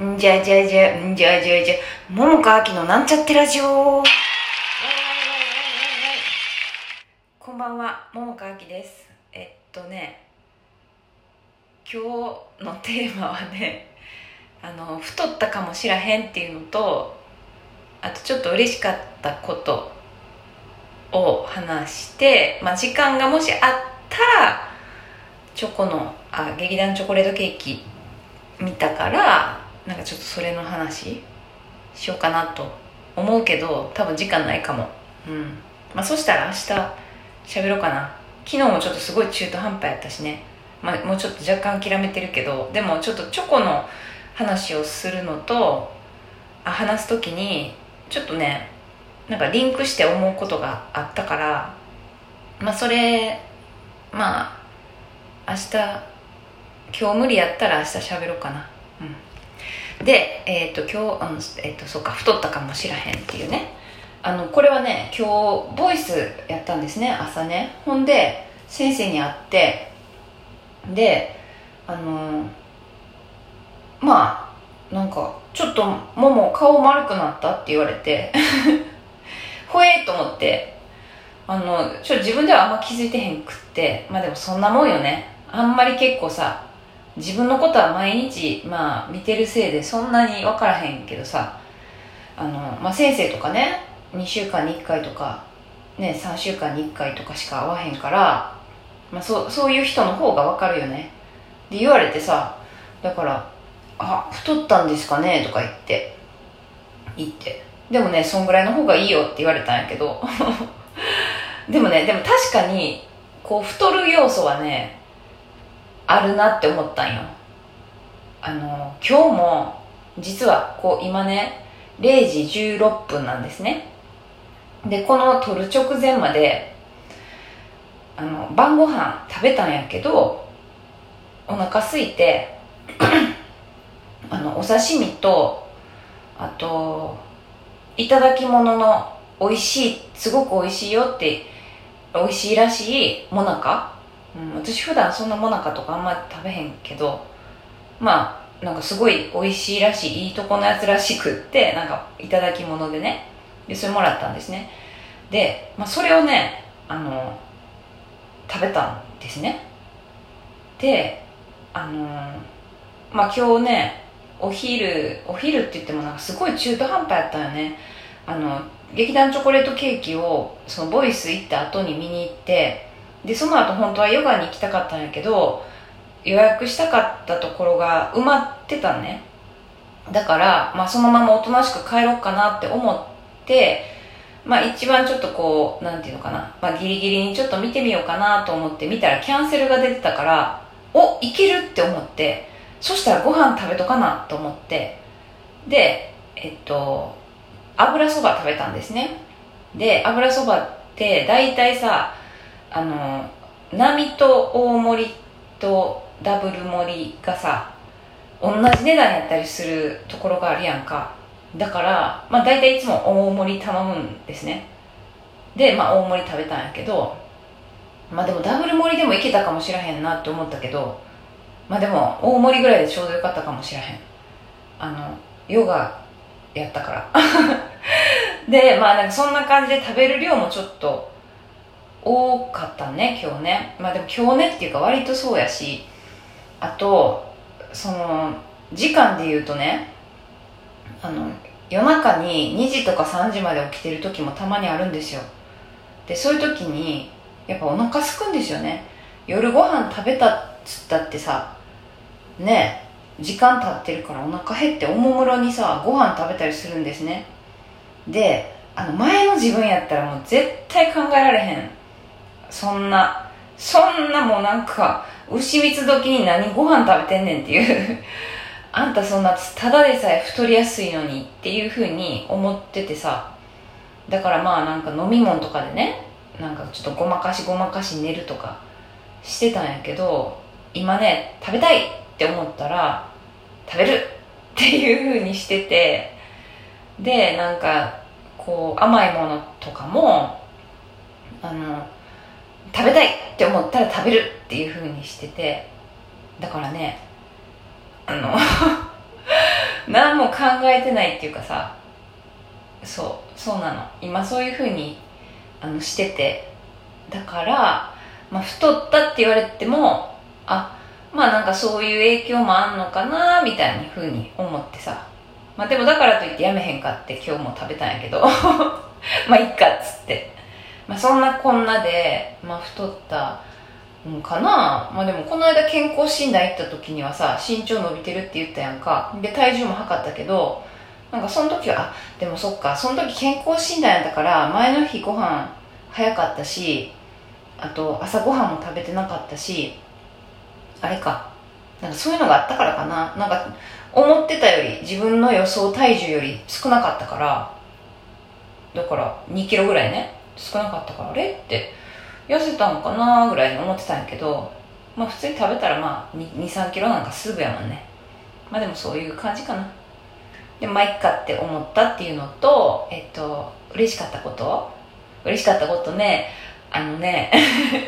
んじゃじゃじゃ、んじゃじゃじゃ、桃川きのなんちゃってラジオこんばんは、桃川きです。えっとね、今日のテーマはね、あの、太ったかもしらへんっていうのと、あとちょっと嬉しかったことを話して、まあ時間がもしあったら、チョコの、あ、劇団チョコレートケーキ見たからなんかちょっとそれの話しようかなと思うけど多分時間ないかも。うん。まあそしたら明日喋ろうかな。昨日もちょっとすごい中途半端やったしね、まあ、もうちょっと若干諦めてるけどでもちょっとチョコの話をするのとあ話す時にちょっとねなんかリンクして思うことがあったからまあそれまあ明日今日無理やったら明日喋ろうかな。でえっ、と今日あのえっ、とそうか太ったかもしらへんっていうね。あのこれはね今日ボイスやったんですね朝ね。ほんで先生に会ってであのまあなんかちょっともも顔丸くなったって言われて ほえーと思ってあのちょ自分ではあんま気づいてへんくってまあでもそんなもんよね。あんまり結構さ自分のことは毎日、まあ、見てるせいでそんなに分からへんけどさあの、まあ、先生とかね2週間に1回とか、ね、3週間に1回とかしか会わへんから、まあ、そうそういう人の方が分かるよね。で言われてさだから「あ太ったんですかね?」とか言って言って。でもねそんぐらいの方がいいよって言われたんやけど。でもねでも確かにこう太る要素はねあるなって思ったんよ。あの今日も実はこう今ね0時16分なんですね。でこの撮る直前まであの晩ご飯食べたんやけどお腹空いてあのお刺身とあといただき物の美味しいすごく美味しいよって美味しいらしいもなかうん、私普段そんなもなかとかあんまり食べへんけどまあなんかすごい美味しいらしいいいとこのやつらしくってなんかいただき物でね。でそれもらったんですね。で、まあ、それをねあの食べたんですね。であのまあ今日ねお昼お昼って言ってもなんかすごい中途半端やったよね。あの劇団チョコレートケーキをそのボイス行った後に見に行ってでその後本当はヨガに行きたかったんやけど予約したかったところが埋まってたね。だから、まあ、そのままおとなしく帰ろうかなって思ってまあ一番ちょっとこうなんていうのかな、まあ、ギリギリにちょっと見てみようかなと思って見たらキャンセルが出てたからおいけるって思ってそしたらご飯食べとかなと思ってでえっと油そば食べたんですね。で油そばって大体さあの並と大盛りとダブル盛りがさ同じ値段やったりするところがあるやんか。だから、まあ、大体いつも大盛り頼むんですね。で、まあ、大盛り食べたんやけどまあでもダブル盛りでもいけたかもしらへんなって思ったけどまあでも大盛りぐらいでちょうどよかったかもしらへん。あのヨガやったから。でまあなんかそんな感じで食べる量もちょっと多かったね今日ね。まあでも今日ねっていうか割とそうやしあとその時間で言うとねあの夜中に2時とか3時まで起きてる時もたまにあるんですよ。でそういう時にやっぱお腹すくんですよね。夜ご飯食べたっつったってさね時間経ってるからお腹減っておもむろにさご飯食べたりするんですね。であの前の自分やったらもう絶対考えられへん。そんなそんなもうなんか牛蜜時に何ご飯食べてんねんっていう。あんたそんなただでさえ太りやすいのにっていうふうに思っててさ。だからまあなんか飲み物とかでねなんかちょっとごまかしごまかし寝るとかしてたんやけど今ね食べたいって思ったら食べるっていうふうにしてて。でなんかこう甘いものとかもあの食べたいって思ったら食べるっていう風にしててだからねあの 何も考えてないっていうかさそうそうなの。今そういうふうにあのしてて。だから、まあ、太ったって言われてもあまあなんかそういう影響もあんのかなみたいなふうに思ってさ。まあでもだからといってやめへんかって今日も食べたんやけど。まあいっかっつって。まあそんなこんなで、まあ、太ったんかな。まあでもこの間健康診断行った時にはさ身長伸びてるって言ったやんか。で体重も測ったけどなんかその時はあでもそっか。その時健康診断やったから前の日ご飯早かったしあと朝ごはんも食べてなかったしあれか。なんかそういうのがあったからかな。なんか思ってたより自分の予想体重より少なかったから。だから2キロぐらいね少なかったからあれ？って痩せたのかなぐらいに思ってたんやけどまあ普通に食べたらまあ23キロなんかすぐやもんね。まあでもそういう感じかな。でまあいっかって思ったっていうのとえっと嬉しかったこと。嬉しかったことねあのね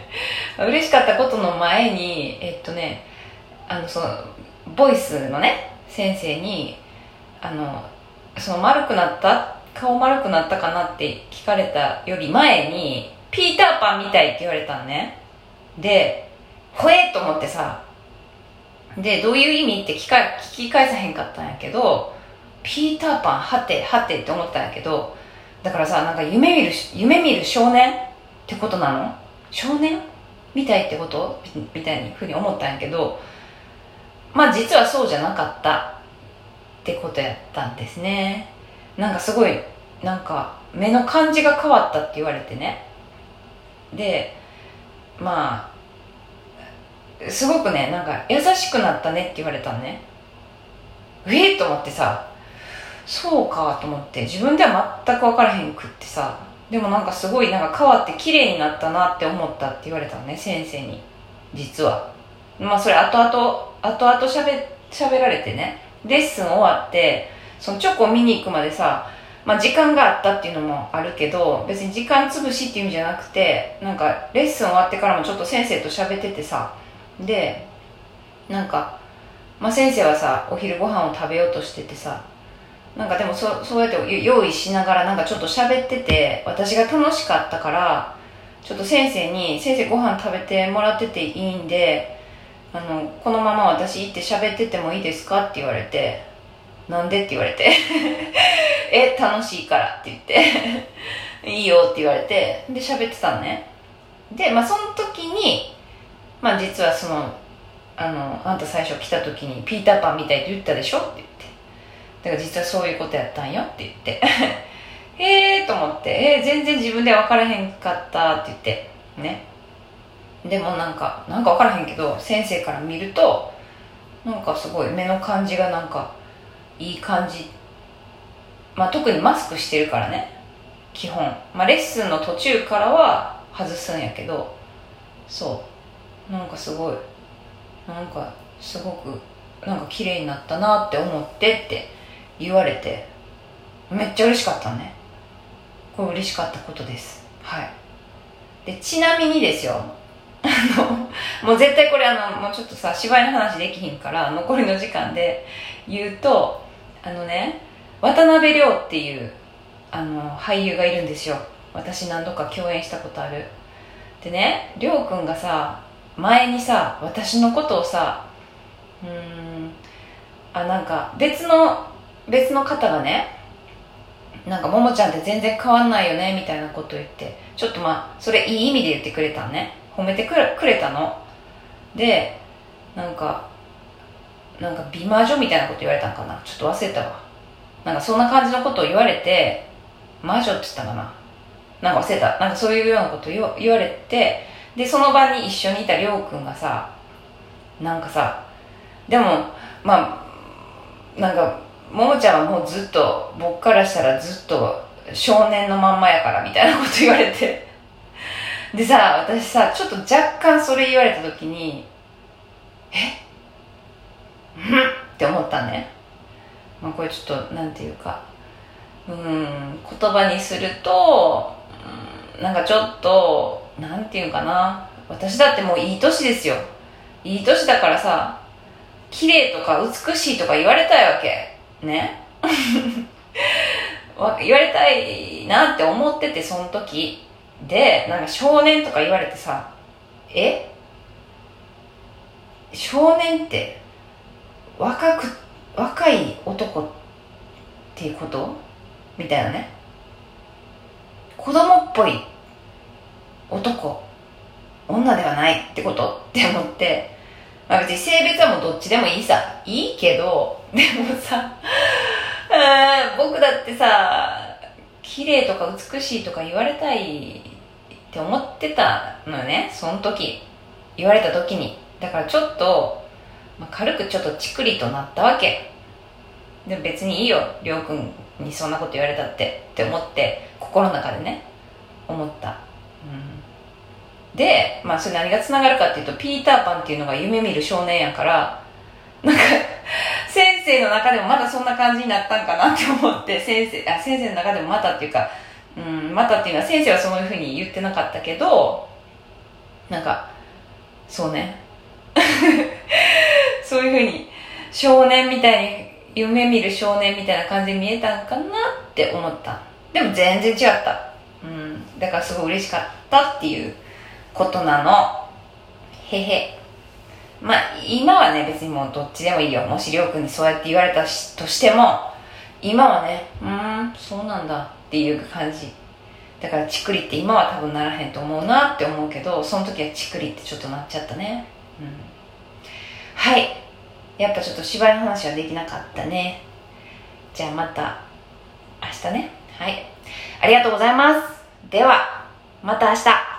嬉しかったことの前にえっとねあのそのボイスのね先生にあのその丸くなった顔丸くなったかなって聞かれたより前にピーターパンみたいって言われたのね。でほえと思ってさ。でどういう意味って聞か聞き返さへんかったんやけどピーターパンはてはてって思ったんやけどだからさなんか夢見る夢見る少年ってことなの？少年みたいってこと？みたいにふうに思ったんやけどまあ実はそうじゃなかったってことやったんですね。なんかすごいなんか目の感じが変わったって言われてね。でまあすごくねなんか優しくなったねって言われたのね。ええと思ってさそうかと思って自分では全く分からへんくってさでもなんかすごいなんか変わって綺麗になったなって思ったって言われたのね先生に。実は。まあそれ後々後々しゃべしゃべられてね。レッスン終わってそのチョコ見に行くまでさまあ時間があったっていうのもあるけど別に時間潰しっていう意味じゃなくてなんかレッスン終わってからもちょっと先生と喋っててさでなんか、まあ、先生はさお昼ご飯を食べようとしててさなんかでもそそうやって用意しながらなんかちょっと喋ってて私が楽しかったからちょっと先生に「先生ご飯食べてもらってていいんであのこのまま私行って喋っててもいいですか?」って言われて「なんで?」って言われて「え楽しいから」って言って「いいよ」って言われて。で喋ってたのね。でまあその時にまあ実はそのあのあんた最初来た時に「ピーターパンみたいって言ったでしょ?」って言って。だから実はそういうことやったんよって言って。へえと思って。えー、全然自分で分からへんかったって言って。ね。でもなんかなんか分からへんけど先生から見るとなんかすごい目の感じがなんかいい感じ。まあ特にマスクしてるからね。基本。まあレッスンの途中からは外すんやけど。そう。なんかすごい。なんかすごくなんか綺麗になったなって思ってって言われて。めっちゃ嬉しかったね。これ嬉しかったことです。はい。でちなみにですよ。あのもう絶対これあのもうちょっとさ芝居の話できひんから残りの時間で言うとあのね渡辺亮っていうあの俳優がいるんですよ。私何度か共演したことある。でね亮君がさ前にさ私のことをさうんあなんか別の別の方がねなんか「ももちゃんって全然変わんないよね」みたいなこと言ってちょっとまあそれいい意味で言ってくれたね。褒めてくれくれたの。でなんかなんか美魔女みたいなこと言われたんかな？ちょっと忘れたわ。なんかそんな感じのことを言われて魔女って言ったかな？なんか忘れた。なんかそういうようなこと言わ言われてでその場に一緒にいたりょうくんがさなんかさでもまあなんかももちゃんはもうずっと僕からしたらずっと少年のまんまやからみたいなこと言われて。でさ私さちょっと若干それ言われた時にえ？って思ったね、まあ、これちょっとなんていうかうん言葉にすると、うん、なんかちょっとなんていうかな。私だってもういい年ですよ。いい年だからさ綺麗とか美しいとか言われたいわけ。ね。言われたいなって思っててその時。でなんか少年とか言われてさえ？少年って若く若い男っていうこと？みたいなね。子供っぽい男。女ではないってこと？って思って。まあ別に性別はもうどっちでもいいさ。いいけどでもさ僕だってさ綺麗とか美しいとか言われたいって思ってたのよね。その時。言われた時に。だからちょっと、まあ、軽くちょっとチクリとなったわけ。でも別にいいよ。りょうくんにそんなこと言われたって。って思って心の中でね思った、うん、でまあそれ何がつながるかっていうとピーターパンっていうのが夢見る少年やからなんか 先生の中でもまだそんな感じになったんかなって思って先生あ先生の中でもまたっていうか、うん、またっていうのは先生はそういうふうに言ってなかったけどなんかそうね。そういうふうに少年みたいに夢見る少年みたいな感じに見えたんかなって思った。でも全然違った、うん、だからすごい嬉しかったっていうことなの。へへ。まあ今はね別にもうどっちでもいいよ。もしりょうくんにそうやって言われたとしても今はねうんそうなんだっていう感じ。だからチクリって今は多分ならへんと思うなって思うけどその時はチクリってちょっとなっちゃったね。うん。はい。やっぱちょっと芝居の話はできなかったね。じゃあまた明日ね。はい。ありがとうございます。ではまた明日。